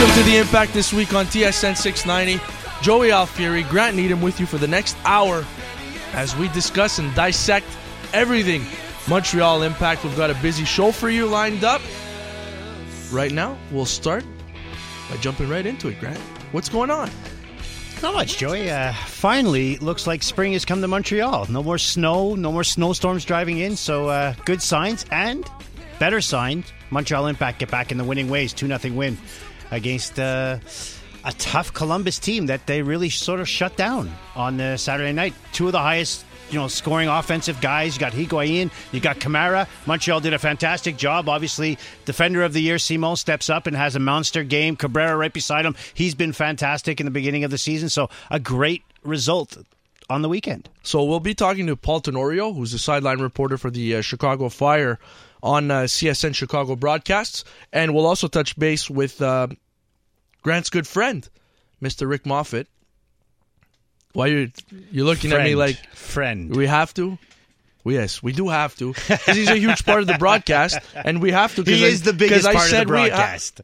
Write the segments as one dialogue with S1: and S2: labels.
S1: Welcome to the Impact this week on TSN 690. Joey Alfieri, Grant Needham with you for the next hour as we discuss and dissect everything Montreal Impact. We've got a busy show for you lined up. Right now, we'll start by jumping right into it, Grant. What's going on?
S2: Not much, Joey. Uh, finally, looks like spring has come to Montreal. No more snow, no more snowstorms driving in, so uh, good signs. And better signs. Montreal Impact get back in the winning ways. 2 0 win against uh, a tough Columbus team that they really sort of shut down on uh, Saturday night. Two of the highest you know, scoring offensive guys. You got Higuain, you got Kamara. Montreal did a fantastic job. Obviously, defender of the year, Ciman steps up and has a monster game. Cabrera right beside him. He's been fantastic in the beginning of the season. So a great result on the weekend.
S1: So we'll be talking to Paul Tenorio, who's the sideline reporter for the uh, Chicago Fire on uh, CSN Chicago broadcasts, and we'll also touch base with uh, Grant's good friend, Mr. Rick Moffat. Why you you're looking
S2: friend,
S1: at me like
S2: friend?
S1: We have to. Well, yes, we do have to he's a huge part of the broadcast, and we have to.
S2: He
S1: I,
S2: is the biggest
S1: I
S2: part
S1: said
S2: of the broadcast.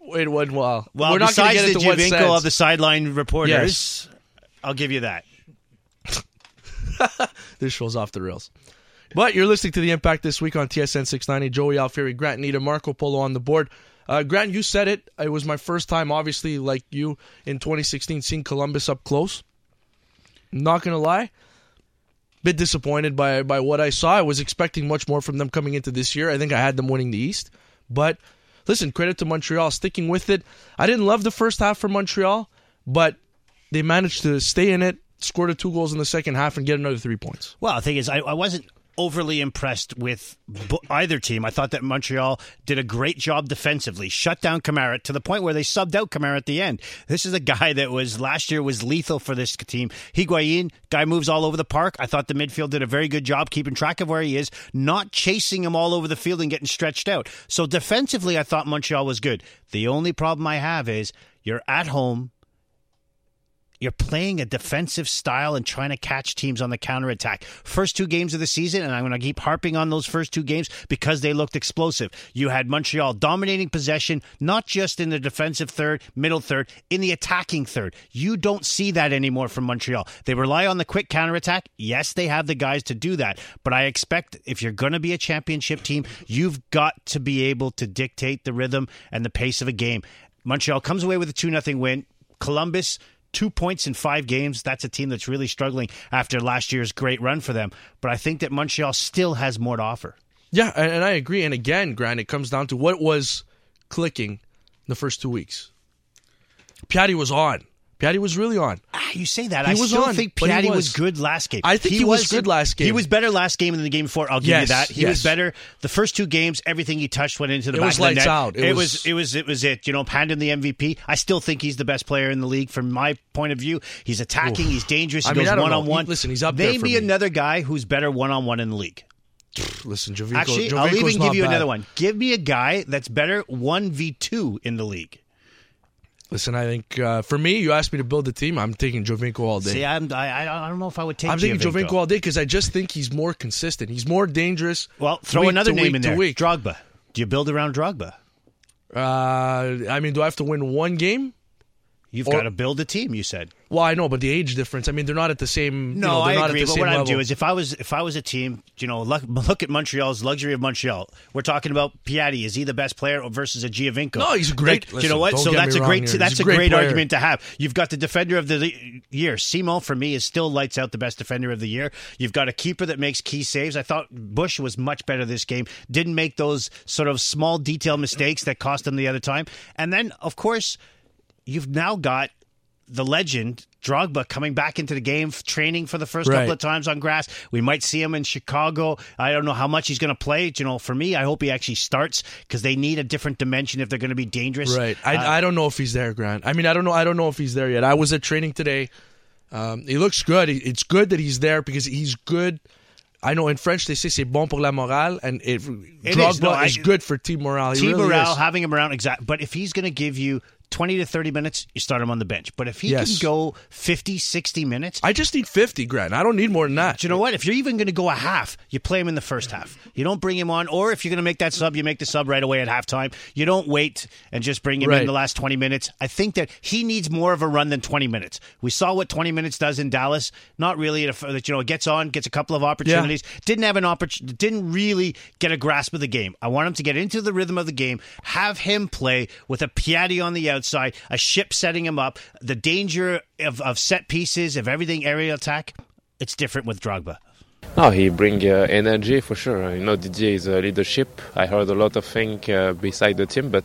S1: We, wait one while.
S2: Well,
S1: we're not going get
S2: the
S1: into what
S2: Giovinco
S1: sense.
S2: of the sideline reporters,
S1: Yes.
S2: I'll give you that.
S1: this show's off the rails. But you're listening to the Impact this week on TSN 690. Joey Alfieri, Grant Needham, Marco Polo on the board. Uh, Grant, you said it. It was my first time, obviously, like you in 2016, seeing Columbus up close. Not gonna lie, bit disappointed by by what I saw. I was expecting much more from them coming into this year. I think I had them winning the East, but listen, credit to Montreal sticking with it. I didn't love the first half for Montreal, but they managed to stay in it, score the two goals in the second half, and get another three points.
S2: Well, the thing is, I, I wasn't overly impressed with either team. I thought that Montreal did a great job defensively, shut down Kamara to the point where they subbed out Kamara at the end. This is a guy that was last year was lethal for this team. Higuain, guy moves all over the park. I thought the midfield did a very good job keeping track of where he is, not chasing him all over the field and getting stretched out. So defensively, I thought Montreal was good. The only problem I have is you're at home you're playing a defensive style and trying to catch teams on the counterattack. First two games of the season, and I'm going to keep harping on those first two games because they looked explosive. You had Montreal dominating possession, not just in the defensive third, middle third, in the attacking third. You don't see that anymore from Montreal. They rely on the quick counterattack. Yes, they have the guys to do that, but I expect if you're going to be a championship team, you've got to be able to dictate the rhythm and the pace of a game. Montreal comes away with a 2 0 win. Columbus two points in five games. That's a team that's really struggling after last year's great run for them. But I think that Montreal still has more to offer.
S1: Yeah, and, I agree. And again, Grant, it comes down to what was clicking the first two weeks. Piatti was on. Piatti was really on.
S2: Ah, you say that.
S1: He
S2: I
S1: was
S2: still
S1: on,
S2: think Piatti was.
S1: was.
S2: good last game.
S1: I think he was good last game.
S2: He was better last game than the game before. I'll give
S1: Yes,
S2: you that. He
S1: yes.
S2: was better. The first two games, everything he touched went into the
S1: It
S2: back
S1: was
S2: of the
S1: lights
S2: net.
S1: out. It
S2: It,
S1: was-
S2: was, it was it was it. You know, him the MVP. I still think he's the best player in the league from my point of view. He's attacking. He's dangerous. He
S1: I mean,
S2: goes one on one.
S1: Listen, he's up there
S2: Name
S1: for
S2: me
S1: me.
S2: another guy who's better one on one in the league.
S1: Listen, Giovinco,
S2: Actually, I'll even give you
S1: bad.
S2: another one. Give me a guy that's better one v two in the league.
S1: Listen, I think uh, for me, you asked me to build a team. I'm taking Giovinco all day.
S2: See, I'm, I I don't know if I would take.
S1: I'm taking.
S2: Giovinco
S1: all day because I just think he's more consistent. He's more dangerous.
S2: Well, throw another name in there.
S1: Week.
S2: Drogba. Do you build around Drogba?
S1: Uh, I mean, do I have to win one game?
S2: You've
S1: Or-
S2: got to build a team. You said.
S1: Well, I know, but the age difference. I mean, they're not at the same. you
S2: No,
S1: know, they're
S2: I
S1: not
S2: agree.
S1: At the
S2: But what I do is, if I was if I was a team, you know, look, look at Montreal's luxury of Montreal. We're talking about Piatti. Is he the best player versus a Giovinco?
S1: No, he's great.
S2: Like, you know what? So that's a great
S1: here.
S2: that's
S1: He's
S2: a
S1: great
S2: argument to have. You've got the defender of the year. Simo for me is still lights out the best defender of the year. You've got a keeper that makes key saves. I thought Bush was much better this game. Didn't make those sort of small detail mistakes that cost him the other time. And then of course you've now got the legend Drogba coming back into the game, training for the first
S1: Right.
S2: couple of times on grass. We might see him in Chicago. I don't know how much he's going to play. You know, for me, I hope he actually starts because they need a different dimension if they're going to be dangerous.
S1: Right. I,
S2: Uh,
S1: I don't know if he's there, Grant. I mean, I don't know. I don't know if he's there yet. I was at training today. Um, he looks good. It's good that he's there because he's good. I know in French they say c'est bon pour la morale, and it,
S2: It
S1: Drogba
S2: is. No, I-
S1: is good for team morale. He
S2: team
S1: really
S2: morale,
S1: is.
S2: having him around, exact. But if he's going to give you 20 to 30 minutes, you start him on the bench. But if he
S1: Yes.
S2: can go 50, 60 minutes,
S1: I just need 50, Grant. I don't need more than that.
S2: do you know what? If you're even going to go a half, you play him in the first half. You don't bring him on, or if you're going to make that sub, you make the sub right away at halftime. You don't wait and just bring him
S1: Right.
S2: in the last 20 minutes. I think that he needs more of a run than 20 minutes. We saw what 20 minutes does in Dallas. Not really a, that you know gets on, gets a couple of opportunities. Didn't have an opportunity. Didn't really get a grasp of the game. I want him to get into the rhythm of the game. Have him play with a Piatti on the outside, a Shipp setting him up. The danger of, of set pieces, of everything aerial attack. It's different with Drogba.
S3: No, he bring uh, energy for sure. You know, Didier is a leadership. I heard a lot of things uh, beside the team, but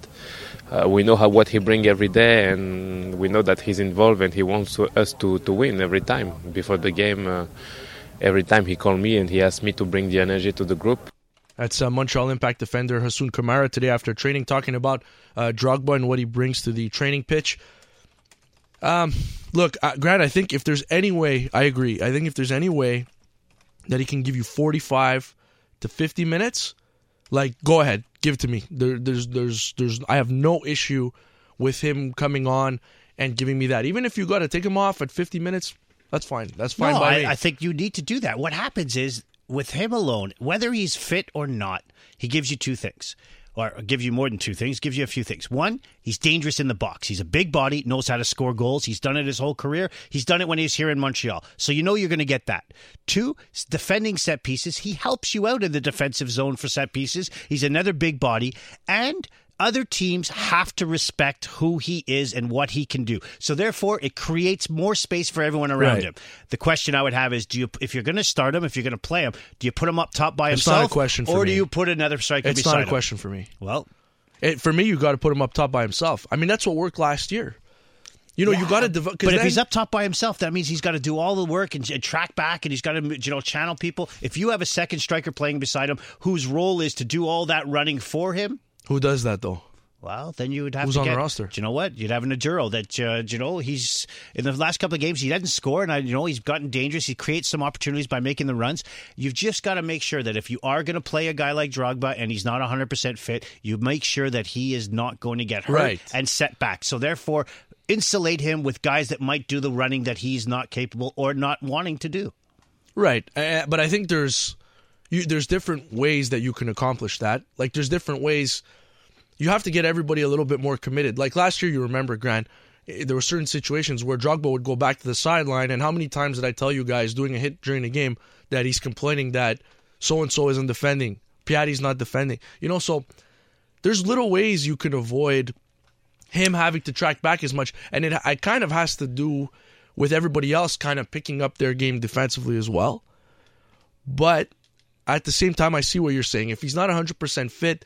S3: uh, we know how what he bring every day, and we know that he's involved and he wants to, us to, to win every time. Before the game, uh, every time he called me and he asked me to bring the energy to the group.
S1: That's uh, Montreal Impact defender Hassoun Camara today after training, talking about uh, Drogba and what he brings to the training pitch. Um, look, uh, Grant, I think if there's any way, I agree. I think if there's any way that he can give you 45 to 50 minutes, like go ahead, give it to me. There, there's, there's, there's. I have no issue with him coming on and giving me that. Even if you got to take him off at 50 minutes, that's fine. That's fine
S2: no,
S1: by
S2: I,
S1: me.
S2: I think you need to do that. What happens is with him alone, whether he's fit or not, he gives you two things. Or gives you more than two things, gives you a few things. One, he's dangerous in the box. He's a big body, knows how to score goals. He's done it his whole career. He's done it when he's here in Montreal. So you know you're going to get that. Two, defending set pieces. He helps you out in the defensive zone for set pieces. He's another big body. And other teams have to respect who he is and what he can do. So therefore, it creates more space for everyone around
S1: Right.
S2: him. The question I would have is: Do you, if you're going to start him, if you're going to play him, do you put him up top by
S1: It's not a
S2: himself,
S1: question for
S2: or do
S1: me.
S2: you put another striker
S1: it's not a
S2: him?
S1: question for me.
S2: Well,
S1: It, for me, you got to put him up top by himself. I mean, that's what worked last year. You know, you got to develop.
S2: but if he's up top by himself, that means he's got to do all the work and, and track back, and he's got to you know channel people. If you have a second striker playing beside him, whose role is to do all that running for him,
S1: who does that though?
S2: Well, then you would have
S1: Who's
S2: to
S1: on the roster?
S2: Do you know what? You'd have an Oduro that uh, you know he's in the last couple of games he doesn't score, and I you know he's gotten dangerous. He creates some opportunities by making the runs. You've just got to make sure that if you are going to play a guy like Drogba and he's not 100 percent fit, you make sure that he is not going to get hurt
S1: Right.
S2: and set back. So therefore, insulate him with guys that might do the running that he's not capable or not wanting to do.
S1: Right, uh, but I think there's you, there's different ways that you can accomplish that. Like there's different ways. You have to get everybody a little bit more committed. Like last year, you remember, Grant, eh, there were certain situations where Drogba would go back to the sideline, and how many times did I tell you guys doing a hit during the game that he's complaining that so and so isn't defending, Piatti's not defending. You know, so there's little ways you can avoid him having to track back as much, and it, it kind of has to do with everybody else kind of picking up their game defensively as well. But at the same time, I see what you're saying. If he's not 100% fit,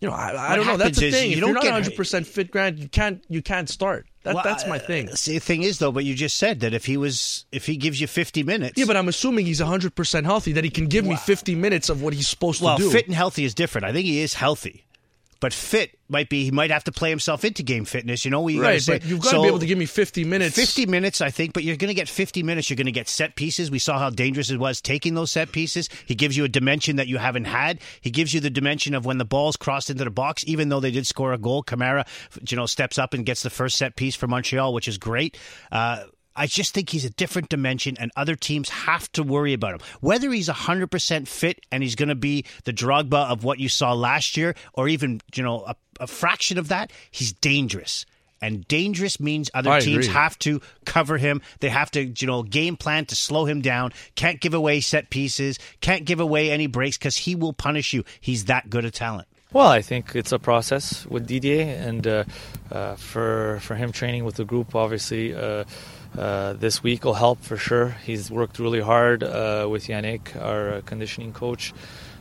S1: you know, I, I don't know. That's the thing.
S2: you
S1: if
S2: don't
S1: you're not
S2: get-
S1: 100 percent fit, Grant, you can't you can't start. That,
S2: Well,
S1: that's my
S2: uh,
S1: thing.
S2: See, the thing is though, but you just said that if he was, if he gives you 50 minutes,
S1: Yeah, but I'm assuming he's 100 percent healthy. That he can give me 50 minutes of what he's supposed
S2: Well,
S1: to do.
S2: Well, fit and healthy is different. I think he is healthy, but fit might be he might have to play himself into game fitness. You know, we
S1: right,
S2: say,
S1: but you've got to
S2: so
S1: be able to give me 50 minutes.
S2: 50 minutes, I think, but you're going to get 50 minutes. You're going to get set pieces. We saw how dangerous it was taking those set pieces. He gives you a dimension that you haven't had. He gives you the dimension of when the ball's crossed into the box, even though they did score a goal. Camara, you know, steps up and gets the first set piece for Montreal, which is great. Uh, I just think he's a different dimension, and other teams have to worry about him. Whether he's 100% fit and he's going to be the Drogba of what you saw last year, or even, you know, a, a fraction of that, he's dangerous. And dangerous means other
S1: I
S2: teams
S1: agree.
S2: have to cover him. They have to, you know, game plan to slow him down. Can't give away set pieces. Can't give away any breaks because he will punish you. He's that good a talent.
S4: Well, I think it's a process with Didier, and uh, uh, for for him training with the group, obviously. Uh, uh, this week will help for sure. He's worked really hard uh, with Yannick, our uh, conditioning coach,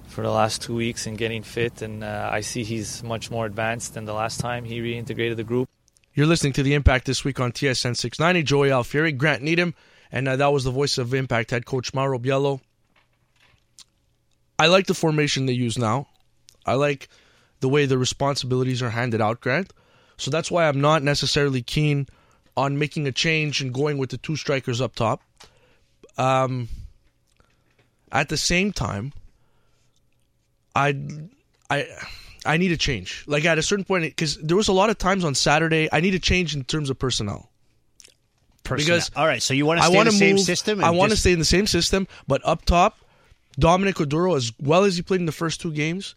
S4: for the last two weeks in getting fit, and uh, I see he's much more advanced than the last time he reintegrated the group.
S1: You're listening to the Impact this week on TSN 690. Joey Alfieri, Grant Needham, and that was the voice of Impact head coach Mauro Biello. I like the formation they use now. I like the way the responsibilities are handed out, Grant. So that's why I'm not necessarily keen on making a change and going with the two strikers up top. Um, at the same time, I, I, I need a change. Like at a certain point, because there was a lot of times on Saturday, I need a change in terms of personnel.
S2: Personnel.
S1: Because
S2: all right, so you want to stay in the
S1: to
S2: same system?
S1: I want to
S2: just-
S1: stay in the same system, but up top, Dominic Oduro, as well as he played in the first two games,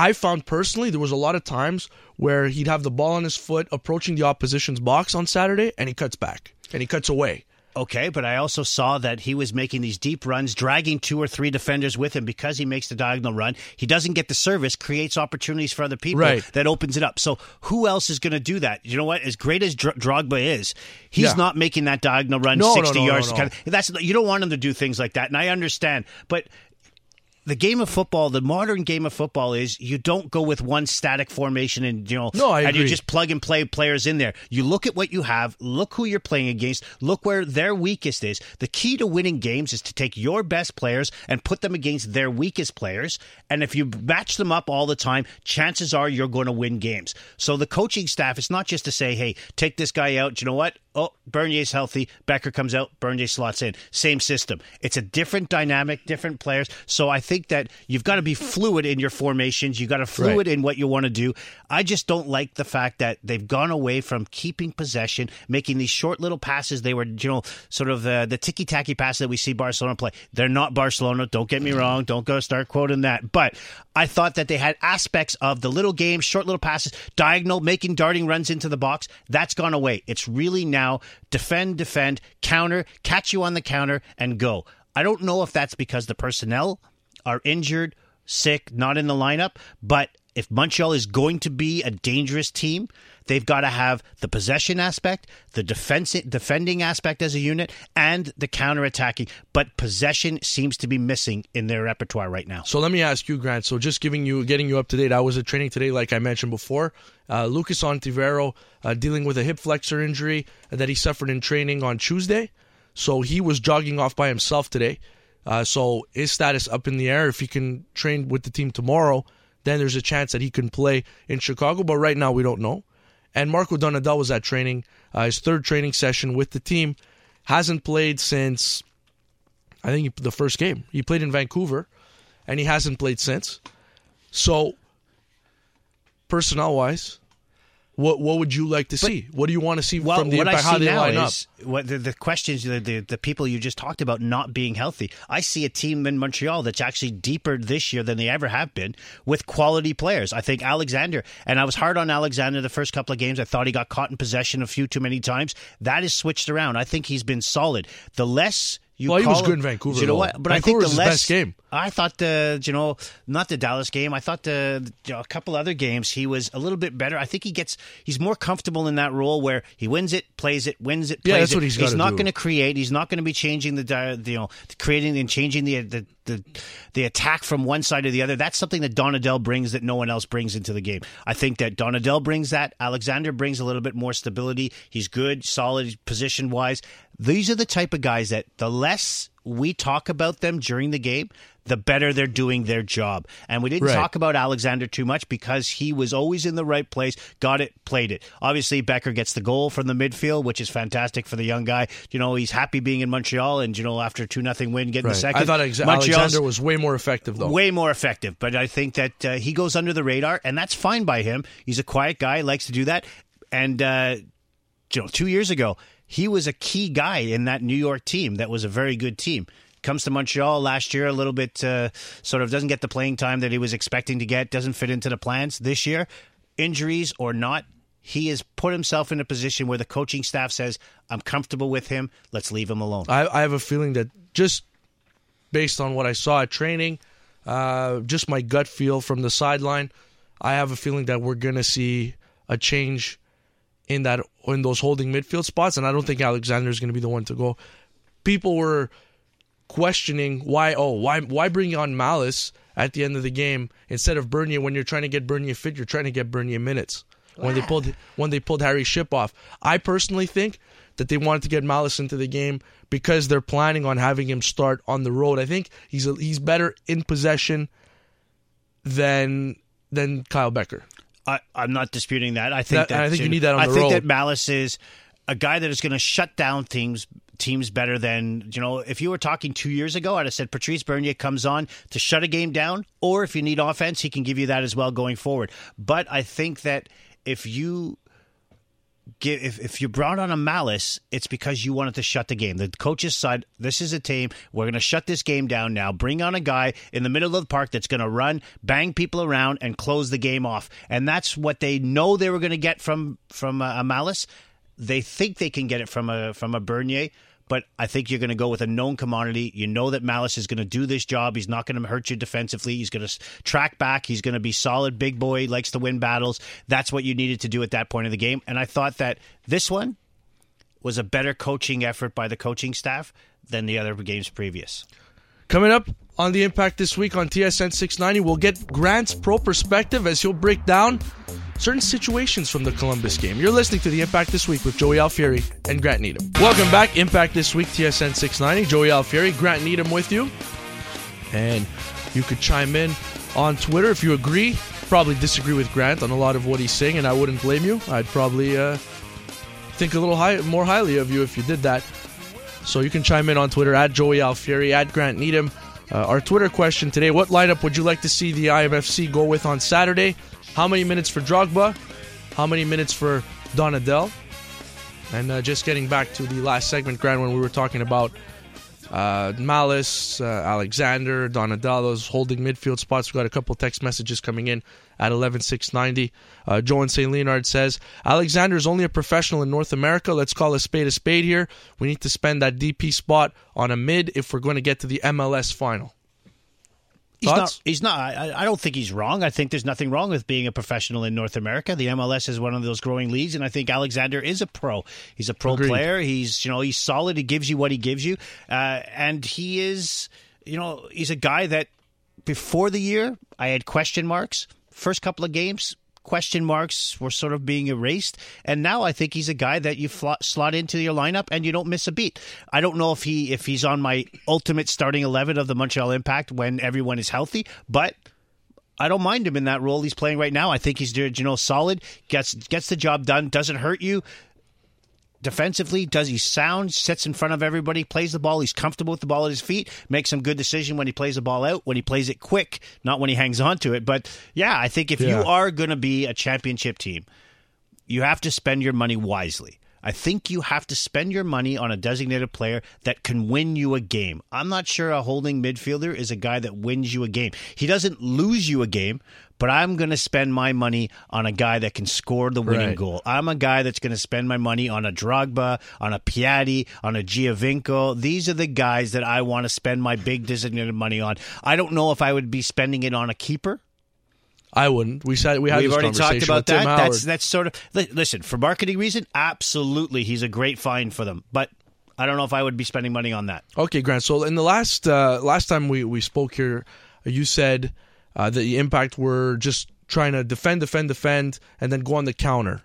S1: I found personally there was a lot of times where he'd have the ball on his foot approaching the opposition's box on Saturday, and he cuts back and he cuts away.
S2: Okay, but I also saw that he was making these deep runs, dragging two or three defenders with him because he makes the diagonal run. He doesn't get the service, creates opportunities for other people
S1: Right.
S2: that opens it up. So who else is going to do that? You know what? As great as Dr- Drogba is, he's
S1: Yeah.
S2: not making that diagonal run
S1: No, no,
S2: sixty
S1: no, no,
S2: yards. kind of, that's you don't want him to do things like that, and I understand, but the game of football, the modern game of football is you don't go with one static formation and you know
S1: No, I
S2: and you just plug and play players in there. You look at what you have, look who you're playing against, look where their weakest is. The key to winning games is to take your best players and put them against their weakest players. And if you match them up all the time, chances are you're going to win games. So the coaching staff, it's not just to say, hey, take this guy out. You know what? Oh, Bernier's healthy. Bekker comes out. Bernier slots in. Same system. It's a different dynamic, different players. So I think that you've got to be fluid in your formations. You've got to fluid in what you want to do. I just don't like the fact that they've gone away from keeping possession, making these short little passes. They were, you know, sort of uh, the ticky tacky passes that we see Barcelona play. They're not Barcelona. Don't get me wrong. Don't go start quoting that. But I thought that they had aspects of the little game, short little passes, diagonal, making darting runs into the box. That's gone away. It's really now defend, defend, counter, catch you on the counter, and go. I don't know if that's because the personnel are injured, sick, not in the lineup, but if Montreal is going to be a dangerous team, they've got to have the possession aspect, the defense defending aspect as a unit, and the counter-attacking. But possession seems to be missing in their repertoire right now.
S1: So let me ask you, Grant. So just giving you, getting you up to date. I was at training today, like I mentioned before. Uh, Lucas Ontivero uh, dealing with a hip flexor injury that he suffered in training on Tuesday. So he was jogging off by himself today. Uh, so his status up in the air. If he can train with the team tomorrow, then there's a chance that he can play in Chicago. But right now we don't know. And Marco Donadel was at training, uh, his third training session with the team. Hasn't played since I think the first game. He played in Vancouver, and he hasn't played since. So, personnel wise, what what would you like to see? What do you want to see
S2: Well,
S1: from the
S2: what I?
S1: How
S2: see
S1: they
S2: now
S1: line up?
S2: is what the, the questions, the, the the people you just talked about not being healthy. I see a team in Montreal that's actually deeper this year than they ever have been with quality players. I think Alexander, and I was hard on Alexander the first couple of games. I thought he got caught in possession a few too many times. That is switched around. I think he's been solid. The less you
S1: Well, he was good in Vancouver,
S2: You know what? But I
S1: Vancouver
S2: think
S1: was
S2: the less
S1: best game.
S2: I thought the you know not the Dallas game. I thought the you know, a couple other games he was a little bit better. I think he gets he's more comfortable in that role where he wins it, plays it, wins it, plays
S1: Yeah, that's
S2: it.
S1: what he's
S2: He's not going to create. He's not going to be changing the the, you know creating and changing the, the the the attack from one side to the other. That's something that Donadel brings that no one else brings into the game. I think that Donadel brings that. Alexander brings a little bit more stability. He's good, solid position wise. These are the type of guys that the less we talk about them during the game, the better they're doing their job. And we didn't
S1: Right.
S2: talk about Alexander too much because he was always in the right place, got it, played it. Obviously, Bekker gets the goal from the midfield, which is fantastic for the young guy. You know, he's happy being in Montreal, and you know, after two nothing win, getting
S1: Right.
S2: the second.
S1: I thought Ex- Alexander was way more effective though.
S2: way more effective. But I think that uh, he goes under the radar, and that's fine by him. He's a quiet guy, likes to do that. And uh, you know, two years ago, he was a key guy in that New York team. That was a very good team. Comes to Montreal last year, a little bit uh, sort of doesn't get the playing time that he was expecting to get. Doesn't fit into the plans this year. Injuries or not, he has put himself in a position where the coaching staff says, "I'm comfortable with him. Let's leave him alone."
S1: I, I have a feeling that just based on what I saw at training, uh, just my gut feel from the sideline, I have a feeling that we're gonna see a change in that in those holding midfield spots, and I don't think Alexander is gonna be the one to go. People were questioning why oh why why bring on Mallace at the end of the game instead of Bernier when you're trying to get Bernier fit, you're trying to get Bernier minutes. When they pulled when they pulled Harry Shipp off, I personally think that they wanted to get Mallace into the game because they're planning on having him start on the road. I think he's a, he's better in possession than than Kyle Bekker.
S2: I, I'm not disputing that. I think
S1: That-
S2: that,
S1: I think you need that on
S2: I think
S1: road.
S2: that Mallace is a guy that is going to shut down teams teams better than you know. If you were talking two years ago, I'd have said Patrice Bernier comes on to shut a game down, or if you need offense, he can give you that as well going forward. But I think that if you give if, if you brought on a Mallace, it's because you wanted to shut the game. The coaches said, This is a team, we're gonna shut this game down now. Bring on a guy in the middle of the park that's gonna run, bang people around, and close the game off. And that's what they know they were gonna get from from a, a Mallace. They think they can get it from a from a Bernier but I think you're going to go with a known commodity. You know that Mallace is going to do this job. He's not going to hurt you defensively. He's going to track back. He's going to be solid, big boy, likes to win battles. That's what you needed to do at that point of the game. And I thought that this one was a better coaching effort by the coaching staff than the other games previous.
S1: Coming up on the impact this week on TSN 690, we'll get Grant's pro perspective as he'll break down certain situations from the Columbus game. You're listening to the Impact This Week with Joey Alfieri and Grant Needham. Welcome back, Impact This Week, TSN 690. Joey Alfieri, Grant Needham with you. And you could chime in on Twitter if you agree. Probably disagree with Grant on a lot of what he's saying, and I wouldn't blame you. I'd probably uh, think a little high, more highly of you if you did that. So you can chime in on Twitter at Joey Alfieri, at Grant Needham. Uh, our Twitter question today What lineup would you like to see the IMFC go with on Saturday? How many minutes for Drogba? How many minutes for Donadel? And uh, just getting back to the last segment, Grant, when we were talking about uh, Mallace, uh, Alexander, Donadel, those holding midfield spots. We got a couple text messages coming in at 11690. Uh, Joe in St. Leonard says Alexander is only a professional in North America. Let's call a spade a spade here. We need to spend that DP spot on a mid if we're going to get to the MLS final.
S2: He's
S1: Thoughts?
S2: not. He's not. I, I don't think he's wrong. I think there's nothing wrong with being a professional in North America. The MLS is one of those growing leagues, and I think Alexander is a pro. He's a pro
S1: Agreed.
S2: player. He's you know he's solid. He gives you what he gives you, uh, and he is you know he's a guy that before the year I had question marks. First couple of games, question marks were sort of being erased, and now I think he's a guy that you fl- slot into your lineup and you don't miss a beat. I don't know if he if he's on my ultimate starting eleven of the Montreal Impact when everyone is healthy, but. I don't mind him in that role he's playing right now. I think he's you know solid, gets gets the job done, doesn't hurt you defensively. Does he sound? Sits in front of everybody, plays the ball. He's comfortable with the ball at his feet. Makes some good decision when he plays the ball out. When he plays it quick, not when he hangs on to it. But yeah, I think if you are going to be a championship team, you have to spend your money wisely. I think you have to spend your money on a designated player that can win you a game. I'm not sure a holding midfielder is a guy that wins you a game. He doesn't lose you a game, but I'm going to spend my money on a guy that can score the winning
S1: Right.
S2: goal. I'm a guy that's going to spend my money on a Drogba, on a Piatti, on a Giovinco. These are the guys that I want to spend my big designated money on. I don't know if I would be spending it on a keeper.
S1: I wouldn't. We said we had
S2: We've already talked about that. That's that's sort of listen for marketing reason. Absolutely, he's a great find for them. But I don't know if I would be spending money on that.
S1: Okay, Grant. So in the last uh, last time we, we spoke here, you said uh, the Impact were just trying to defend, defend, defend, and then go on the counter.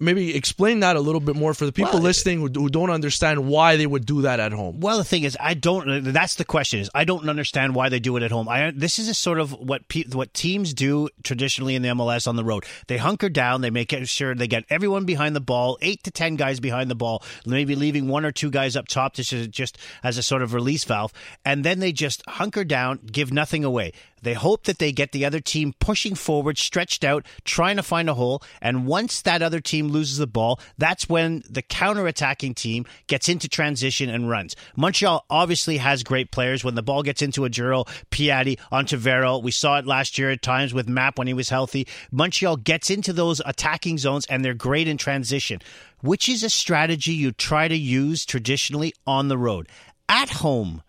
S1: Maybe explain that a little bit more for the people
S2: Well,
S1: listening who, who don't understand why they would do that at home.
S2: Well, the thing is, I don't. That's the question. Is I don't understand why they do it at home. I this is a sort of what pe- what teams do traditionally in the MLS on the road. They hunker down. They make sure they get everyone behind the ball, eight to ten guys behind the ball, maybe leaving one or two guys up top just just as a sort of release valve, and then they just hunker down, give nothing away. They hope that they get the other team pushing forward, stretched out, trying to find a hole. And once that other team loses the ball, that's when the counter-attacking team gets into transition and runs. Montreal obviously has great players. When the ball gets into Oduro, Piatti, Ontivero, we saw it last year at times with Mapp when he was healthy. Montreal gets into those attacking zones and they're great in transition, which is a strategy you try to use traditionally on the road. At home,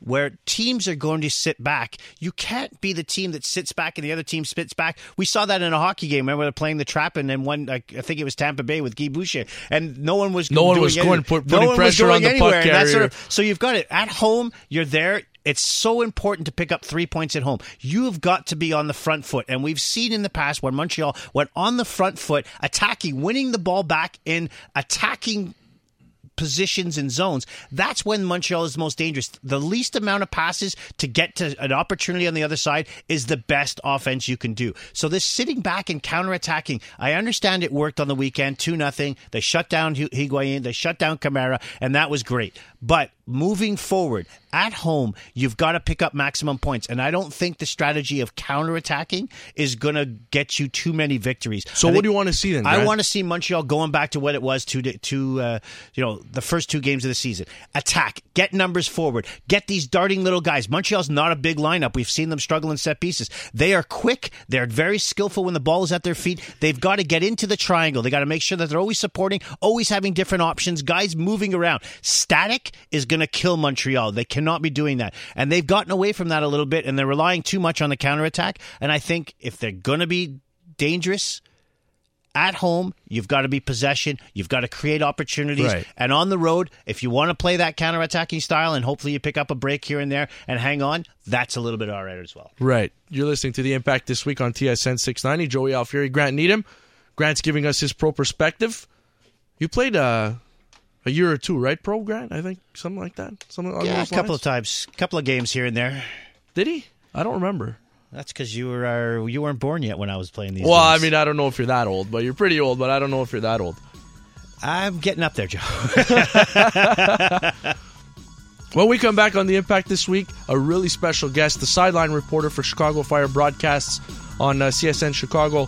S2: where teams are going to sit back. You can't be the team that sits back and the other team spits back. We saw that in a hockey game. Remember they're playing the trap and then one, I I think it was Tampa Bay with Guy Boucher, and no one was
S1: No one was going- put-
S2: no
S1: putting
S2: was
S1: pressure on the puck
S2: anywhere. That's
S1: carrier.
S2: of- so you've got it at home. You're there. It's so important to pick up three points at home. You have got to be on the front foot. And we've seen in the past when Montreal went on the front foot, attacking, winning the ball back in attacking positions and zones, that's when Montreal is most dangerous. The least amount of passes to get to an opportunity on the other side is the best offense you can do. So this sitting back and counterattacking, I understand it worked on the weekend, 2 nothing. They shut down Higuain, they shut down Kamara, and that was great. But moving forward, at home, you've got to pick up maximum points. And I don't think the strategy of counterattacking is going to get you too many victories.
S1: So,
S2: I
S1: what do you want to see then?
S2: I want to see Montreal going back to what it was to to uh, you know the first two games of the season. Attack, get numbers forward, get these darting little guys. Montreal's not a big lineup. We've seen them struggle in set pieces. They are quick. They're very skillful when the ball is at their feet. They've got to get into the triangle. They got to make sure that they're always supporting, always having different options. Guys moving around. Static is going to kill Montreal. They cannot be doing that, and they've gotten away from that a little bit, and they're relying too much on the counterattack. And I think if they're going to be dangerous at home, you've got to be possession. You've got to create opportunities.
S1: Right.
S2: And on the road, if you want to play that counterattacking style and hopefully you pick up a break here and there and hang on, that's a little bit all right as well.
S1: Right. You're listening to the Impact this week on TSN 690. Joey Alfieri, Grant Needham. Grant's giving us his pro perspective. You played uh, a year or two, right, pro Grant? I think something like that. Something along
S2: Yeah, a couple
S1: lines?
S2: of times, a couple of games here and there.
S1: Did he? I don't remember.
S2: That's because you were uh, you weren't born yet when I was playing these.
S1: Well, I mean, I don't know if you're that old, but you're pretty old. But I don't know if you're that old.
S2: I'm getting up there, Joe.
S1: When we come back on the Impact this week, a really special guest, the sideline reporter for Chicago Fire broadcasts on uh, CSN Chicago.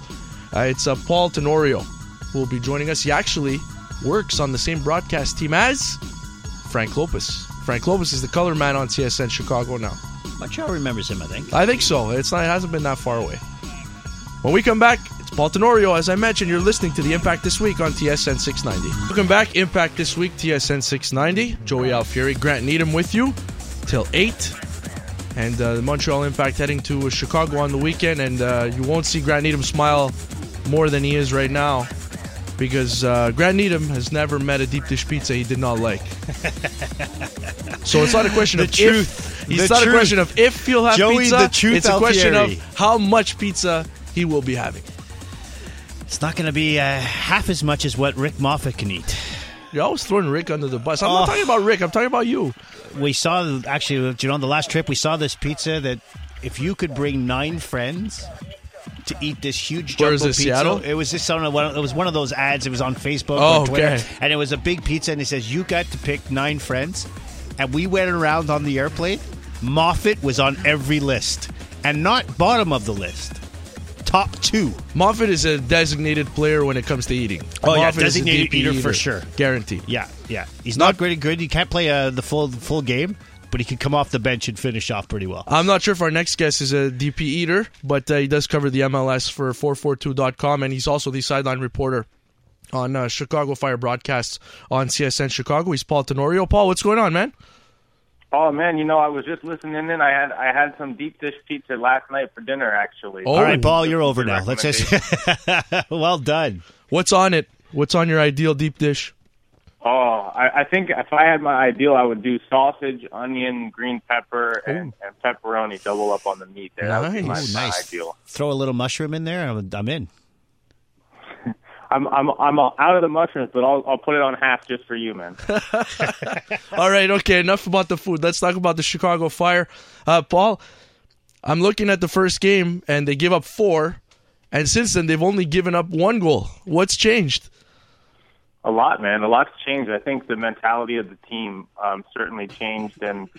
S1: Uh, it's uh, Paul Tenorio who will be joining us. He actually works on the same broadcast team as Frank Klopas. Frank Klopas is the color man on CSN Chicago now.
S2: Montreal remembers him, I think.
S1: I think so. It's not, it hasn't been that far away. When we come back, it's Paul Tenorio. As I mentioned, you're listening to the Impact This Week on TSN 690. Welcome back, Impact This Week, TSN 690. Joey Alfieri, Grant Needham with you till 8. And uh, the Montreal Impact heading to Chicago on the weekend. And uh, you won't see Grant Needham smile more than he is right now because uh, Grant Needham has never met a deep dish pizza he did not like. so it's not a question
S2: The
S1: of
S2: truth.
S1: If, it's
S2: The
S1: not a
S2: truth.
S1: question of if he'll have
S2: Joey,
S1: pizza.
S2: the truth,
S1: it's a question of how much pizza he will be having.
S2: It's not going to be uh, half as much as what Rick Moffat can eat.
S1: You're always throwing Rick under the bus. I'm
S2: Oh.
S1: not talking about Rick. I'm talking about you.
S2: we saw actually you know on the last trip we saw this pizza that if you could bring nine friends to eat this huge
S1: Where
S2: jumbo
S1: is this,
S2: pizza
S1: Seattle?
S2: it was just on a, one- it was one of those ads it was on Facebook
S1: Oh,
S2: or Twitter
S1: okay.
S2: and it was a big pizza and it says you got to pick nine friends and we went around on the airplane Moffat was on every list and not bottom of the list top two
S1: Moffat is a designated player when it comes to eating.
S2: Oh, yeah,
S1: Moffat is a
S2: designated
S1: DP
S2: eater for sure.
S1: Guaranteed.
S2: yeah yeah he's
S1: Not-
S2: not, great good he can't play uh, the full full game but he can come off the bench and finish off pretty well
S1: I'm not sure if our next guest is a DP eater, but uh, he does cover the MLS for 442.com, and he's also the sideline reporter on uh, Chicago Fire broadcasts on CSN Chicago. He's Paul Tenorio. Paul, what's going on, man?
S5: Oh man, you know I was just listening in. I had I had some deep dish pizza last night for dinner. Actually,
S1: Oh.
S2: All right, Paul, you're over now. Let's just well done.
S1: What's on it? What's on your ideal deep dish?
S5: Oh, I, I think if I had my ideal, I would do sausage, onion, green pepper, and, and pepperoni. Double up on the meat. There, that would be my,
S1: Nice.
S5: my
S2: Nice.
S5: ideal.
S2: Throw a little mushroom in there, and I'm, I'm in.
S5: I'm I'm I'm out of the mushrooms, but I'll I'll put it on half just for you, man.
S1: All right, okay, enough about the food. Let's talk about the Chicago Fire. Uh, Paul, I'm looking at the first game, and they give up four, and since then they've only given up one goal. What's changed?
S5: A lot, man. A lot's changed. I think the mentality of the team um, certainly changed, and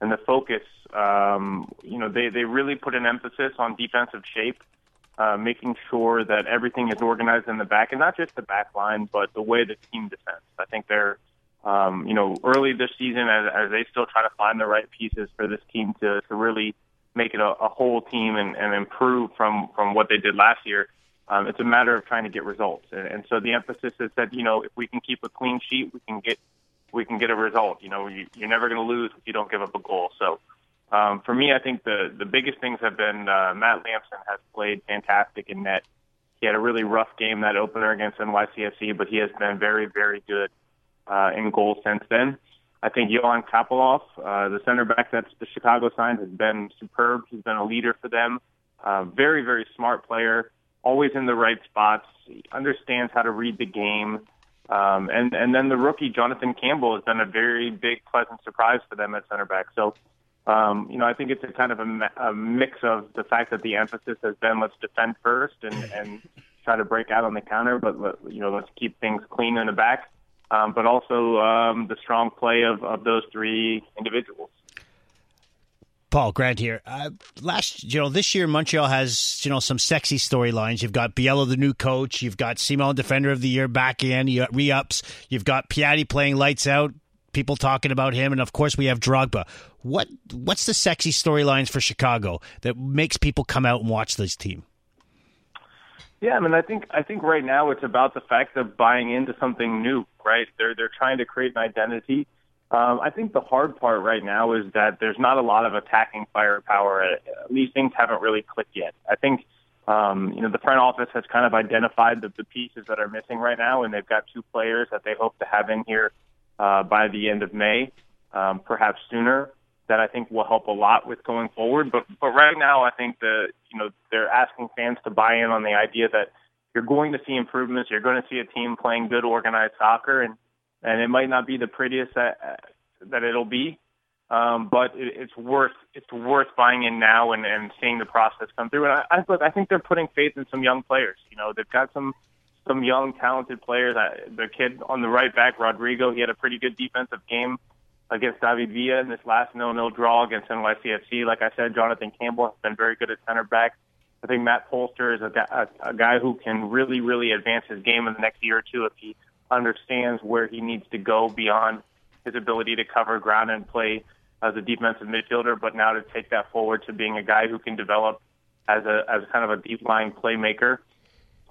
S5: and the focus. Um, you know, they they really put an emphasis on defensive shape, uh, making sure that everything is organized in the back, and not just the back line, but the way the team defends. I think they're, um, you know, early this season as, as they still try to find the right pieces for this team to to really make it a, a whole team and, and improve from from what they did last year. Um, it's a matter of trying to get results, and, and so the emphasis is that you know if we can keep a clean sheet, we can get we can get a result. You know, you, you're never going to lose if you don't give up a goal. So um, for me, I think the the biggest things have been uh, Matt Lampson has played fantastic in net. He had a really rough game that opener against NYCFC, but he has been very very good uh, in goal since then. I think Johan Kappelhof, uh, the center back that the Chicago signed, has been superb. He's been a leader for them. Uh, very, very smart player, always in the right spots. Understands how to read the game. Um, and and then the rookie Jonathan Campbell has been a very big pleasant surprise for them at center back. So, um, you know, I think it's a kind of a, a mix of the fact that the emphasis has been let's defend first and and try to break out on the counter, but you know let's keep things clean in the back. Um, but also um, the strong play of, of those three individuals.
S2: Paul Grant here. Uh, last, you know, this year Montreal has you know some sexy storylines. You've got Biello, the new coach. You've got Ciman, Defender of the Year, back in. You got re-ups. You've got Piatti playing lights out. People talking about him, and of course we have Drogba. What what's the sexy storylines for Chicago that makes people come out and watch this team?
S5: Yeah, I mean, I think I think right now it's about the fact of buying into something new. Right? They're they're trying to create an identity um, I think the hard part right now is that there's not a lot of attacking firepower. Least things haven't really clicked yet. I think um, you know the front office has kind of identified the, the pieces that are missing right now, and they've got two players that they hope to have in here uh, by the end of May, um, perhaps sooner. That I think will help a lot with going forward. But but right now, I think the you know they're asking fans to buy in on the idea that you're going to see improvements. You're going to see a team playing good organized soccer, and and it might not be the prettiest that that it'll be, um, but it, it's worth it's worth buying in now and, and seeing the process come through. And I, I look, I think they're putting faith in some young players. You know, they've got some some young talented players. I, the kid on the right back, Rodrigo, he had a pretty good defensive game against David Villa in this last no-no draw against NYCFC. Like I said, Jonathan Campbell has been very good at center back. I think Matt Polster is a, a, a guy who can really, really advance his game in the next year or two if he understands where he needs to go beyond his ability to cover ground and play as a defensive midfielder, but now to take that forward to being a guy who can develop as a as kind of a deep line playmaker.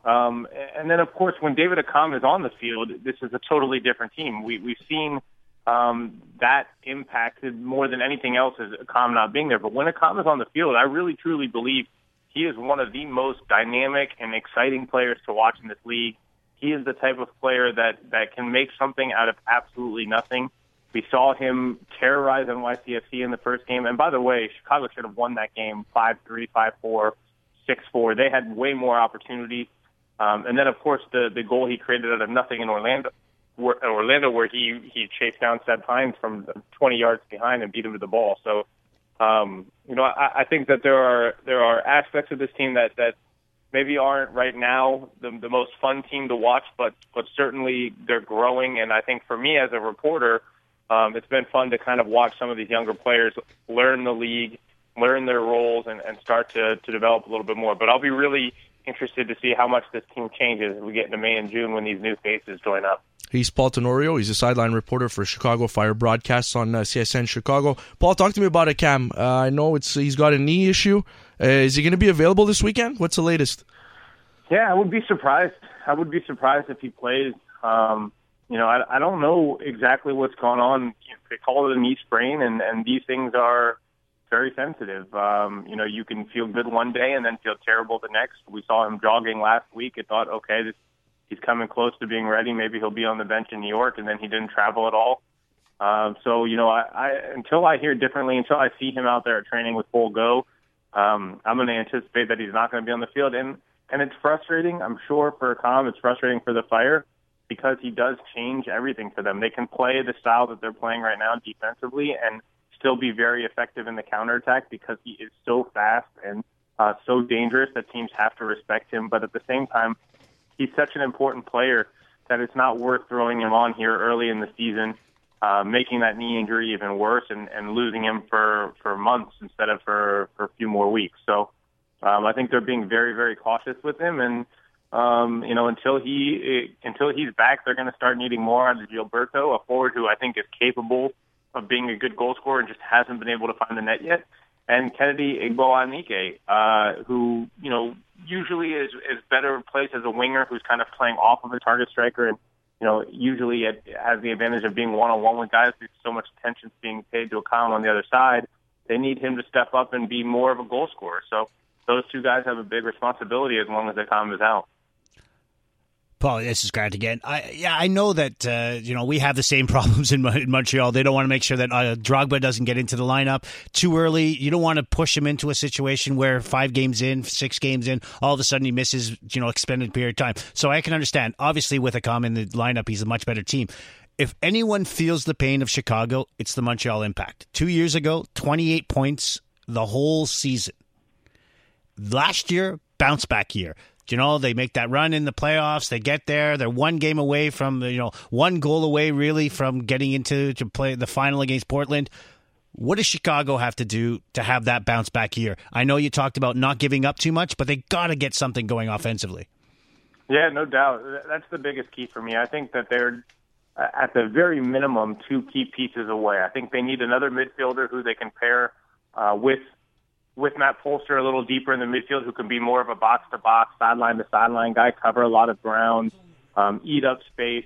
S5: Um, and then, of course, when David Accam is on the field, this is a totally different team. We, we've seen um, that impacted more than anything else is Accam not being there. But when Accam is on the field, I really truly believe he is one of the most dynamic and exciting players to watch in this league. He is the type of player that that can make something out of absolutely nothing. We saw him terrorize NYCFC in the first game. And by the way, Chicago should have won that game 5-3, 5-4, 6-4. They had way more opportunities. Um, and then, of course, the the goal he created out of nothing in Orlando, where, Orlando, where he he chased down Seb Hines from 20 yards behind and beat him to the ball. So, um, you know, I, I think that there are there are aspects of this team that that maybe aren't right now the, the most fun team to watch, but but certainly they're growing. And I think for me as a reporter, um, it's been fun to kind of watch some of these younger players learn the league, learn their roles, and, and start to to develop a little bit more. But I'll be really interested to see how much this team changes as we get into May and June when these new faces join up.
S1: He's Paul Tenorio. He's a sideline reporter for Chicago Fire broadcasts on uh, CSN Chicago. Paul, talk to me about Accam. Uh, I know it's he's got a knee issue. Uh, is he going to be available this weekend? What's the latest?
S5: Yeah, I would be surprised. I would be surprised if he plays. Um, you know, I, I don't know exactly what's going on. They call it a knee sprain, and and these things are very sensitive. Um, you know, you can feel good one day and then feel terrible the next. We saw him jogging last week and thought, okay, this he's coming close to being ready. Maybe he'll be on the bench in New York, and then he didn't travel at all. Um, so you know, I, I until I hear differently, until I see him out there training with full go, um, I'm going to anticipate that he's not going to be on the field. And and it's frustrating. I'm sure for Accam, it's frustrating for the Fire because he does change everything for them. They can play the style that they're playing right now defensively and still be very effective in the counterattack because he is so fast and uh, so dangerous that teams have to respect him. But at the same time, he's such an important player that it's not worth throwing him on here early in the season, uh, making that knee injury even worse and, and losing him for, for months instead of for, for a few more weeks. So um, I think they're being very, very cautious with him. And, um, you know, until he until he's back, they're going to start needing more out of Gilberto, a forward who I think is capable of being a good goal scorer and just hasn't been able to find the net yet. And Kennedy Igboananike, uh, who you know usually is is better placed as a winger, who's kind of playing off of a target striker, and you know usually it has the advantage of being one on one with guys. There's so much attention being paid to Accam on the other side. They need him to step up and be more of a goal scorer. So those two guys have a big responsibility as long as Accam is out.
S2: Paul, this is Grant again. I, yeah, I know that uh, you know we have the same problems in, in Montreal. They don't want to make sure that uh, Drogba doesn't get into the lineup too early. You don't want to push him into a situation where five games in, six games in, all of a sudden he misses you know extended period of time. So I can understand. Obviously, with Accam in the lineup, he's a much better team. If anyone feels the pain of Chicago, it's the Montreal Impact. Two years ago, twenty eight points the whole season. Last year, bounce back year you know, they make that run in the playoffs. They get there. They're one game away from, you know, one goal away really from getting into to play the final against Portland. What does Chicago have to do to have that bounce back year? I know you talked about not giving up too much, but they got to get something going offensively.
S5: Yeah, no doubt. That's the biggest key for me. I think that they're at the very minimum two key pieces away. I think they need another midfielder who they can pair uh, with with Matt Polster a little deeper in the midfield, who can be more of a box to box, sideline to sideline guy, cover a lot of ground, um, eat up space,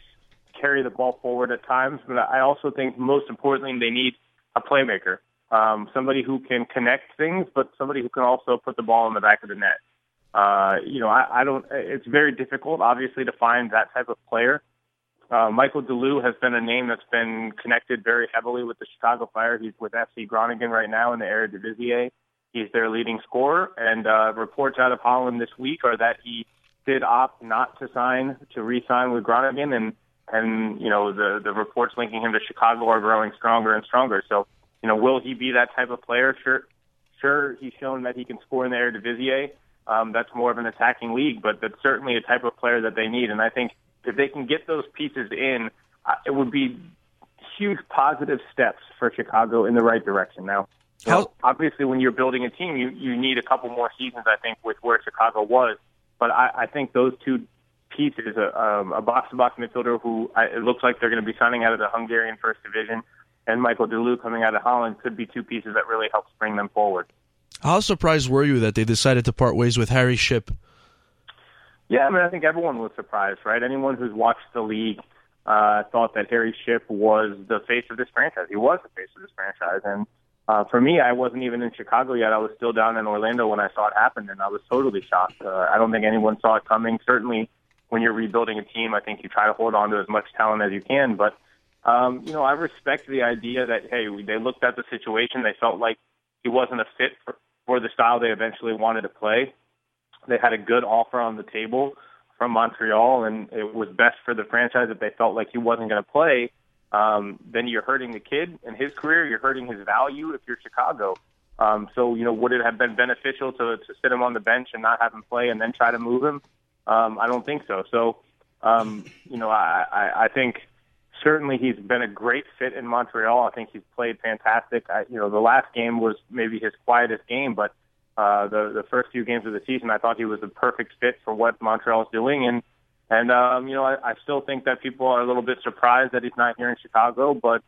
S5: carry the ball forward at times. But I also think most importantly, they need a playmaker, um, somebody who can connect things, but somebody who can also put the ball in the back of the net. Uh, you know, I, I don't. It's very difficult, obviously, to find that type of player. Uh, Michael de Leeuw has been a name that's been connected very heavily with the Chicago Fire. He's with FC Groningen right now in the Eredivisie. He's their leading scorer, and uh, reports out of Holland this week are that he did opt not to sign to re-sign with Groningen, and and you know the the reports linking him to Chicago are growing stronger and stronger. So you know, will he be that type of player? Sure, sure. He's shown that he can score in the Eredivisie. Um, that's more of an attacking league, but that's certainly a type of player that they need. And I think if they can get those pieces in, uh, it would be huge positive steps for Chicago in the right direction. Now, you know, obviously, when you're building a team, you you need a couple more seasons. I think with where Chicago was, but I, I think those two pieces, a, um, a box-to-box midfielder who I, it looks like they're going to be signing out of the Hungarian First Division, and Michael de Leeuw coming out of Holland could be two pieces that really help bring them forward.
S1: How surprised were you that they decided to part ways with Harry Shipp?
S5: Yeah, I mean, I think everyone was surprised, right? Anyone who's watched the league uh, thought that Harry Shipp was the face of this franchise. He was the face of this franchise, and uh, for me, I wasn't even in Chicago yet. I was still down in Orlando when I saw it happen, and I was totally shocked. Uh, I don't think anyone saw it coming. Certainly, when you're rebuilding a team, I think you try to hold on to as much talent as you can. But um, you know, I respect the idea that hey, they looked at the situation, they felt like he wasn't a fit for, for the style they eventually wanted to play. They had a good offer on the table from Montreal, and it was best for the franchise if they felt like he wasn't going to play um, then you're hurting the kid and his career. You're hurting his value if you're Chicago. Um, so, you know, would it have been beneficial to, to sit him on the bench and not have him play and then try to move him? Um, I don't think so. So, um, you know, I, I, I think certainly he's been a great fit in Montreal. I think he's played fantastic. I, you know, the last game was maybe his quietest game, but uh, the the first few games of the season, I thought he was a perfect fit for what Montreal is doing, and and um, you know, I, I still think that people are a little bit surprised that he's not here in Chicago, but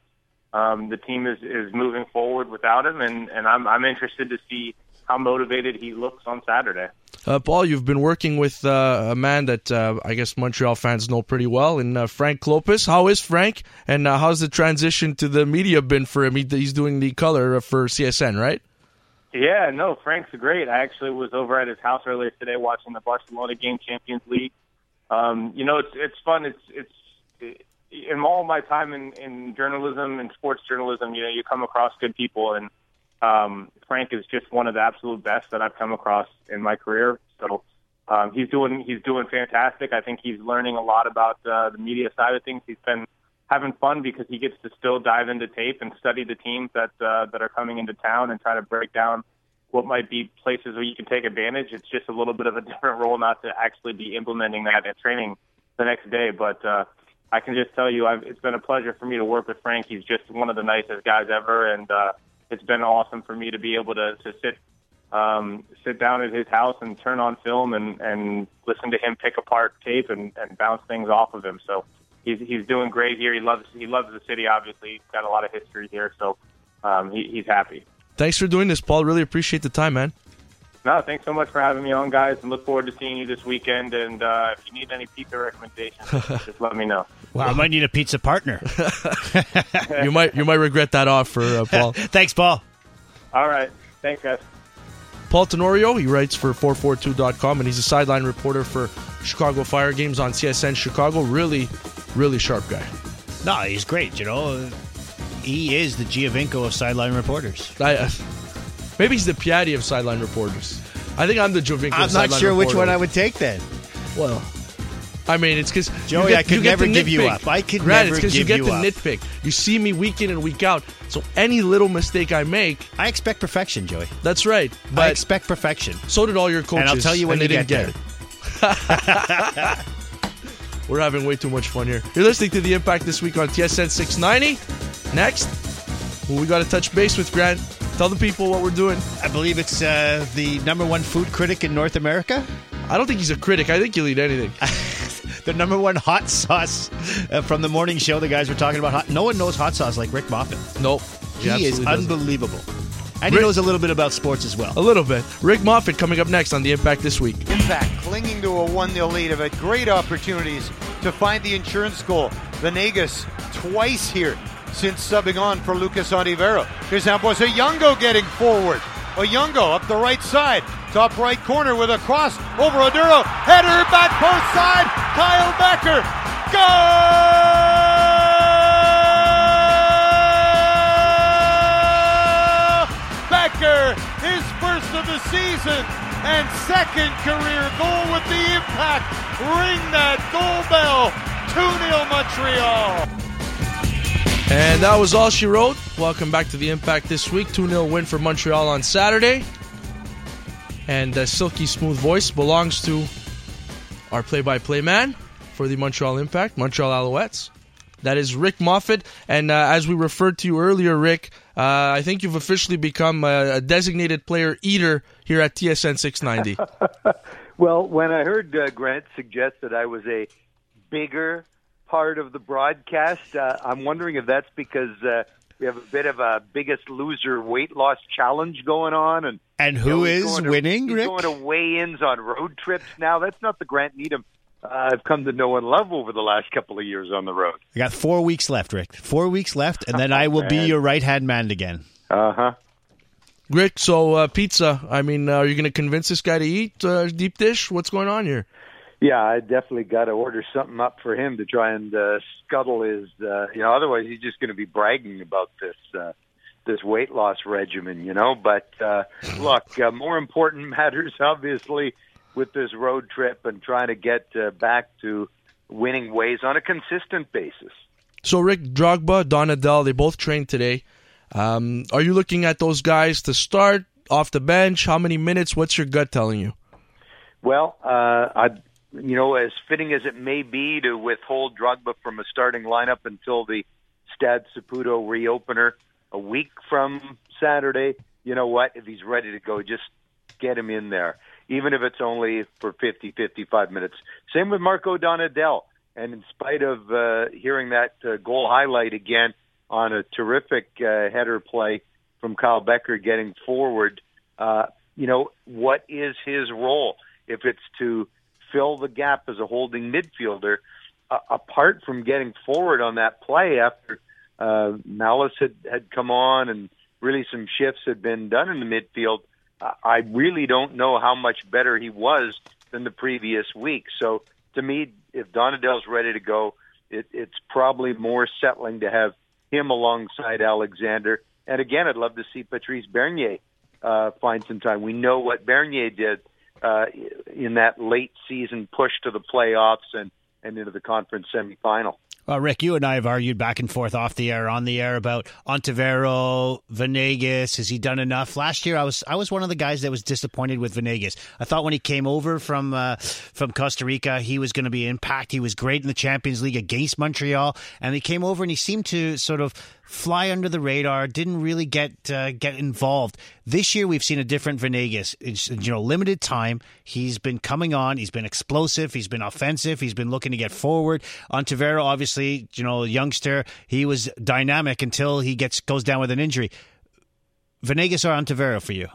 S5: um, the team is is moving forward without him, and and I'm I'm interested to see how motivated he looks on Saturday.
S1: Uh, Paul, you've been working with uh, a man that uh, I guess Montreal fans know pretty well, and uh, Frank Klopas. How is Frank, and uh, how's the transition to the media been for him? He, he's doing the color for CSN, right?
S5: Yeah, no, Frank's great. I actually was over at his house earlier today watching the Barcelona game, Champions League um, you know, it's it's fun. It's it's in all my time in, in journalism and sports journalism, you know, you come across good people, and um, Frank is just one of the absolute best that I've come across in my career. So um, he's doing he's doing fantastic. I think he's learning a lot about uh, the media side of things. He's been having fun because he gets to still dive into tape and study the teams that uh, that are coming into town and try to break down what might be places where you can take advantage. It's just a little bit of a different role not to actually be implementing that at training the next day. But uh, I can just tell you, I've, it's been a pleasure for me to work with Frank. He's just one of the nicest guys ever, and uh, it's been awesome for me to be able to, to sit um, sit down at his house and turn on film and, and listen to him pick apart tape and, and bounce things off of him. So he's he's doing great here. He loves he loves the city. Obviously, he's got a lot of history here, so um, he, he's happy.
S1: Thanks for doing this, Paul. Really appreciate the time, man.
S5: No, thanks so much for having me on, guys, and look forward to seeing you this weekend. And uh, if you need any pizza recommendations, just let me know.
S2: Wow, I might need a pizza partner.
S1: you might you might regret that offer, uh, Paul.
S2: Thanks, Paul.
S5: All right, thanks, guys.
S1: Paul Tenorio, he writes for 442.com, and he's a sideline reporter for Chicago Fire games on CSN Chicago. Really, really sharp guy.
S2: No, he's great. You know, he is the Giovinco of sideline reporters.
S1: I, uh, maybe he's the Piatti of sideline reporters. I think I'm the Giovinco.
S2: I'm
S1: of
S2: not
S1: sideline
S2: sure which one I would take then.
S1: Well, I mean, it's because
S2: Joey, I could never give you up. I could
S1: Grant,
S2: never
S1: it's because you
S2: give
S1: get
S2: you
S1: to
S2: up.
S1: nitpick. You see me week in and week out, so any little mistake I make,
S2: I expect perfection, Joey.
S1: that's right.
S2: I expect perfection.
S1: so did all your coaches.
S2: And I'll tell you when
S1: they
S2: you
S1: didn't
S2: get
S1: get it. We're having way too much fun here. You're listening to the Impact this week on TSN 690. Next, who we got to touch base with, Grant. Tell the people what we're doing.
S2: I believe it's uh, the number one food critic in North America.
S1: I don't think he's a critic. I think he'll eat anything.
S2: The number one hot sauce uh, from the morning show. The guys were talking about hot. No one knows hot sauce like Rick Moffat.
S1: nope.
S2: He is
S1: absolutely doesn't.
S2: unbelievable. And he
S1: Rick-
S2: knows a little bit about sports as well.
S1: A little bit. Rick Moffat coming up next on the Impact this week.
S6: Impact clinging to a 1 0 lead have had great opportunities to find the insurance goal. Venegas twice here since subbing on for Lucas Ontivero. Here's Ambroise Oyongo getting forward. Oyungo up the right side. Top right corner with a cross over Oduro. Header back post side. Kyle Bekker. Goal! Becker, his first of the season and second career goal with the impact. Ring that goal bell. 2 0 Montreal.
S1: And that was all she wrote. Welcome back to the Impact this week. 2 0 win for Montreal on Saturday. And the silky smooth voice belongs to our play by play man for the Montreal Impact, Montreal Alouettes. That is Rick Moffat. And uh, as we referred to you earlier, Rick, uh, I think you've officially become a, a designated player eater here at TSN 690.
S7: Well, when I heard uh, Grant suggest that I was a bigger part of the broadcast, uh, I'm wondering if that's because uh, we have a bit of a biggest loser weight loss challenge going on, and
S2: And
S7: you know,
S2: is
S7: going to-
S2: winning,
S7: he's
S2: Rick?
S7: Going to weigh-ins on road trips now. That's not the Grant Needham uh, I've come to know and love over the last couple of years on the road.
S2: I got four weeks left, Rick. Four weeks left, and then I will be your right hand man again.
S7: Uh huh.
S1: Rick, so uh, pizza. I mean, uh, are you going to convince this guy to eat uh, deep dish? What's going on here?
S7: Yeah, I definitely got to order something up for him to try and uh, scuttle his. Uh, you know, otherwise he's just going to be bragging about this uh, this weight loss regimen. You know, but uh, look, uh, more important matters obviously with this road trip and trying to get uh, back to winning ways on a consistent basis.
S1: So Rick Drogba, Donadel, they both trained today. Um, are you looking at those guys to start off the bench? How many minutes? What's your gut telling you?
S7: Well, uh, I, you know, as fitting as it may be to withhold Drogba from a starting lineup until the Stade Saputo reopener a week from Saturday, you know what? If he's ready to go, just get him in there, even if it's only for 50, 55 minutes. Same with Marco Donadel. And in spite of uh, hearing that uh, goal highlight again on a terrific uh, header play from Kyle Bekker getting forward, uh, you know, what is his role? If it's to fill the gap as a holding midfielder, uh, apart from getting forward on that play after uh, Mallace had, had come on and really some shifts had been done in the midfield, uh, I really don't know how much better he was than the previous week. So to me, if Donadel's ready to go, it, it's probably more settling to have him alongside Alexander. And again, I'd love to see Patrice Bernier uh, find some time. We know what Bernier did uh, in that late season push to the playoffs and, and into the conference semifinal.
S2: Well, Rick, you and I have argued back and forth off the air, on the air about Ontivero, Venegas. Has he done enough? Last year, I was I was one of the guys that was disappointed with Venegas. I thought when he came over from uh, from Costa Rica, he was going to be impact. He was great in the Champions League against Montreal, and he came over and he seemed to sort of fly under the radar. Didn't really get uh, get involved. This year, we've seen a different Venegas. It's you know limited time. He's been coming on. He's been explosive. He's been offensive. He's been looking to get forward. Ontivero, obviously, you know, youngster. He was dynamic until he gets goes down with an injury. Venegas or Ontivero for you?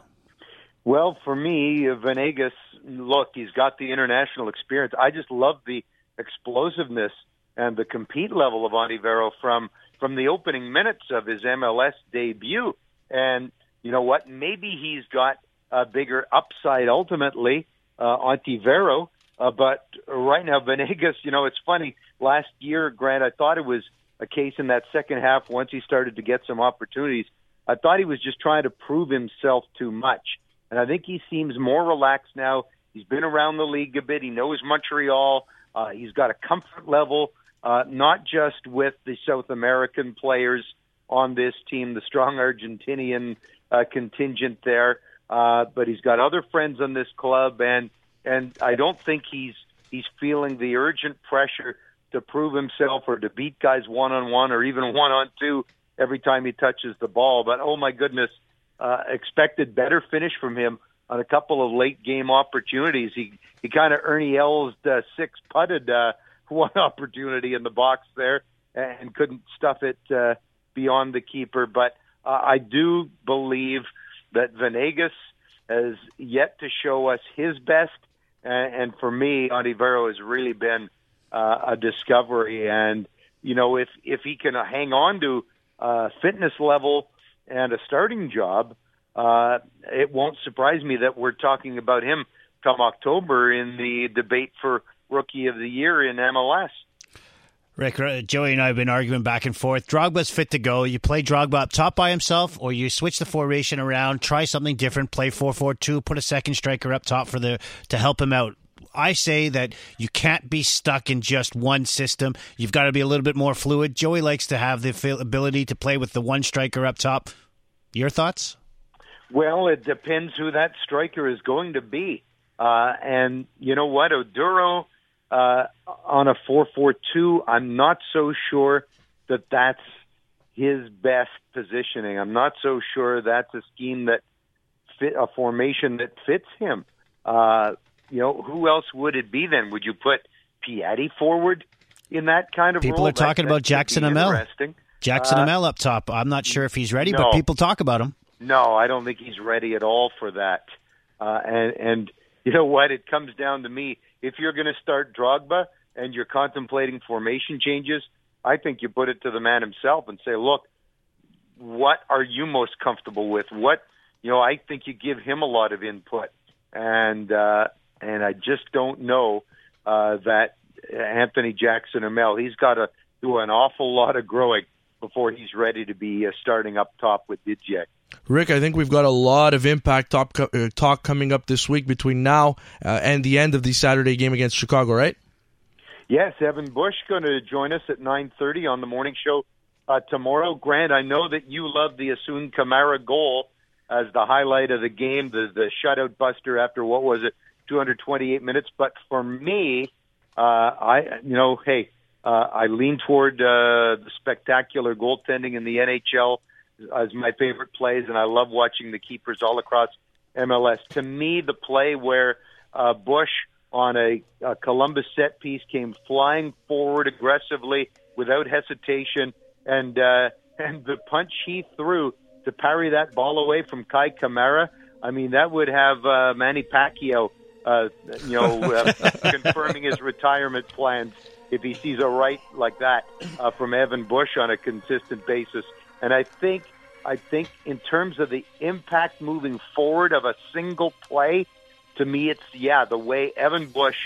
S7: Well, for me, Venegas, look, he's got the international experience. I just love the explosiveness and the compete level of Ontivero from from the opening minutes of his MLS debut. And you know what? Maybe he's got a bigger upside ultimately, uh, Ontivero. Uh, but right now, Venegas, you know, it's funny. Last year, Grant, I thought it was a case in that second half once he started to get some opportunities. I thought he was just trying to prove himself too much. And I think he seems more relaxed now. He's been around the league a bit. He knows Montreal. Uh, he's got a comfort level, uh, not just with the South American players on this team, the strong Argentinian uh, contingent there, uh, but he's got other friends on this club, and and I don't think he's he's feeling the urgent pressure to prove himself or to beat guys one on one or even one on two every time he touches the ball. But oh my goodness, uh, expected better finish from him on a couple of late game opportunities. He he kind of Ernie Els uh, six putted uh, one opportunity in the box there and couldn't stuff it uh, beyond the keeper. But uh, I do believe that Venegas has yet to show us his best, and, and for me, Ontivero has really been uh, a discovery. And you know, if if he can hang on to uh, fitness level and a starting job, uh, it won't surprise me that we're talking about him come October in the debate for Rookie of the Year in MLS.
S2: Rick, uh, Joey and I have been arguing back and forth. Drogba's fit to go. You play Drogba up top by himself, or you switch the formation around, try something different, play four four two, put a second striker up top for the to help him out. I say that you can't be stuck in just one system. You've got to be a little bit more fluid. Joey likes to have the ability to play with the one striker up top. Your thoughts?
S7: Well, it depends who that striker is going to be. Uh, and you know what? Oduro uh, on a 4-4-2, I'm not so sure that that's his best positioning. I'm not so sure that's a scheme that fit a formation that fits him. Uh, you know, who else would it be then? Would you put Piatti forward in that kind of
S2: people
S7: role?
S2: are talking
S7: that,
S2: about Jackson Hamel. Jackson
S7: Uh,
S2: Hamel up top. I'm not sure if he's ready,
S7: no.
S2: but people talk about him.
S7: No, I don't think he's ready at all for that. Uh, and and you know what? It comes down to me. If you're going to start Drogba and you're contemplating formation changes, I think you put it to the man himself and say, "Look, what are you most comfortable with? What you know? I think you give him a lot of input, and uh, and I just don't know uh, that Anthony Jackson Hamel. He's got to do an awful lot of growing before he's ready to be uh, starting up top with Didier.
S1: Rick, I think we've got a lot of impact top co- uh, talk coming up this week between now uh, and the end of the Saturday game against Chicago, right?
S7: Yes, Evan Bush going to join us at 9:30 on the morning show uh, tomorrow. Grant, I know that you love the Hassoun Camara goal as the highlight of the game, the the shutout buster after what was it, 228 minutes. But for me, uh, I you know, hey, uh, I lean toward uh, the spectacular goaltending in the NHL as my favorite plays, and I love watching the keepers all across MLS. To me, the play where uh, Bush on a, a Columbus set piece came flying forward aggressively without hesitation, and uh, and the punch he threw to parry that ball away from Kei Kamara. I mean, that would have uh, Manny Pacquiao, uh, you know, uh, confirming his retirement plans if he sees a right like that uh, from Evan Bush on a consistent basis. And I think, I think in terms of the impact moving forward of a single play, to me, it's yeah, the way Evan Bush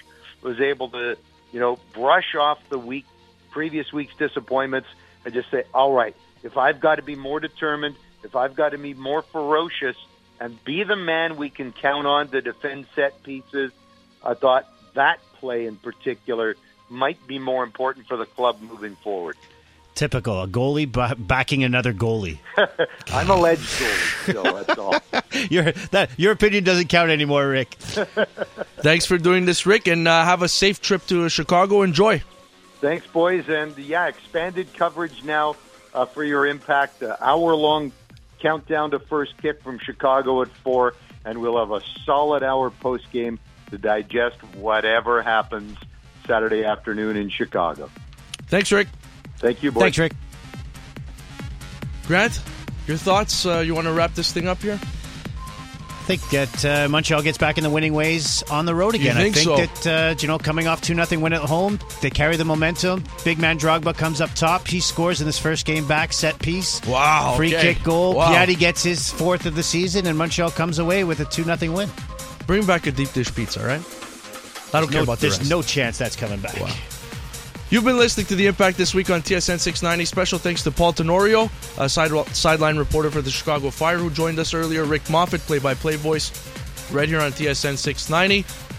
S7: was able to, you know, brush off the week, previous week's disappointments and just say, all right, if I've got to be more determined, if I've got to be more ferocious, and be the man we can count on to defend set pieces, I thought that play in particular might be more important for the club moving forward.
S2: Typical, a goalie b- backing another goalie.
S7: I'm a ledge goalie, so that's all.
S2: your that your opinion doesn't count anymore, Rick.
S1: Thanks for doing this, Rick, and uh, have a safe trip to Chicago. Enjoy.
S7: Thanks, boys, and yeah, expanded coverage now uh, for your impact. Uh, hour long countdown to first kick from Chicago at four, and we'll have a solid hour post game to digest whatever happens Saturday afternoon in Chicago.
S1: Thanks, Rick.
S7: Thank you, boys.
S2: Thanks, Rick.
S1: Grant, your thoughts? Uh, you want to wrap this thing up here?
S2: I think that uh, Montreal gets back in the winning ways on the road again.
S1: think
S2: I think
S1: so?
S2: that uh, you know, coming off two nothing win at home, they carry the momentum. Big man Drogba comes up top. He scores in his first game back, set piece.
S1: Wow,
S2: Free
S1: okay.
S2: kick goal.
S1: Wow.
S2: Piatti gets his fourth of the season, and Montreal comes away with a two nothing win.
S1: Bring back a deep dish pizza, right? I don't care
S2: No,
S1: about the
S2: there's
S1: rest.
S2: no chance that's coming back.
S1: You've been listening to The Impact this week on TSN 690. Special thanks to Paul Tenorio, a side, sideline reporter for the Chicago Fire, who joined us earlier. Rick Moffat, play by play voice, right here on TSN 690.